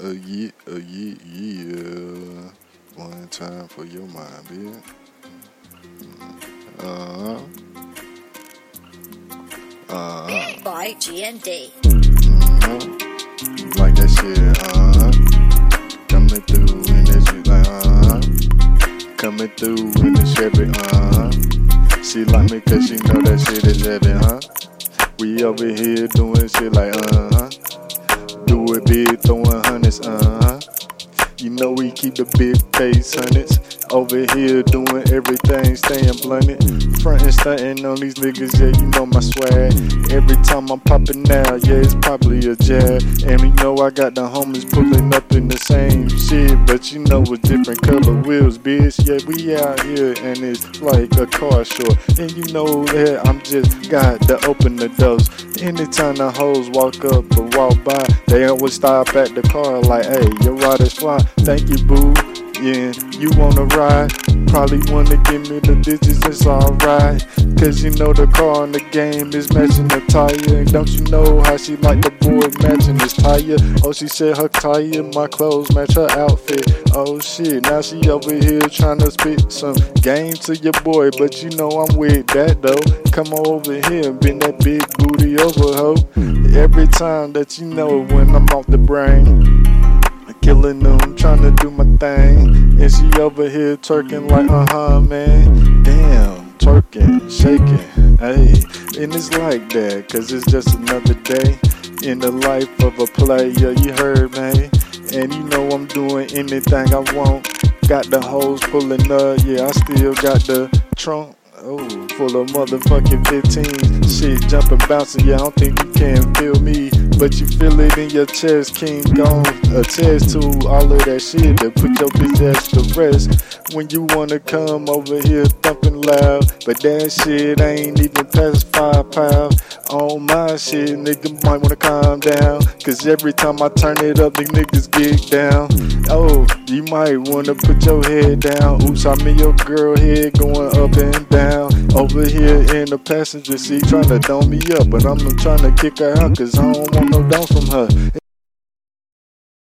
a yeah, a yeah, yeah. One time for your mind, bitch. Uh huh. Uh huh. by GND. Like that shit, uh huh. Coming through in that shit, like, uh huh. Coming through in the Chevy, uh huh. She like me cause she know that shit is heavy, huh? We over here doing shit like, uh huh. Hundreds, uh huh. You know we keep the big face hundreds. Over here doing everything, staying blunted. Frontin' stunting on these niggas, yeah, you know my swag. Every time I'm popping out, yeah, it's probably a jab. And you know I got the homies pulling up in the same shit, but you know with different color wheels, bitch. Yeah, we out here and it's like a car show. And you know that I'm just got to open the doors. Anytime the hoes walk up or walk by, they always stop at the car like, hey, your ride is fly. Thank you, boo. Yeah, you wanna ride? Probably wanna give me the digits, it's alright. Cause you know the car in the game is matching the tire. And don't you know how she like the boy matching his tire? Oh, she said her tire, my clothes match her outfit. Oh shit, now she over here trying to spit some game to your boy. But you know I'm with that though. Come over here and bend that big booty over, ho. Every time that you know when I'm off the brain killing them, trying to do my thing. And she over here twerking like, uh huh, man. Damn, twerking, shaking, hey. And it's like that, cause it's just another day in the life of a player, you heard, man. And you know I'm doing anything I want. Got the hoes pulling up, yeah, I still got the trunk. Oh, full of motherfucking 15. Shit, jumping, bouncing, yeah, I don't think you can feel me. But you feel it in your chest, King Gone. Attest to all of that shit that put your bitch ass to rest. When you wanna come over here thumping loud, but that shit ain't even past five pounds. On my shit, nigga might wanna calm down. Cause every time I turn it up, the niggas get down. Oh, you might wanna put your head down. oops, I mean your girl head going up and down. Over here in the passenger seat, trying to dome me up. But I'm trying to kick her out, cause I don't want no dome from her.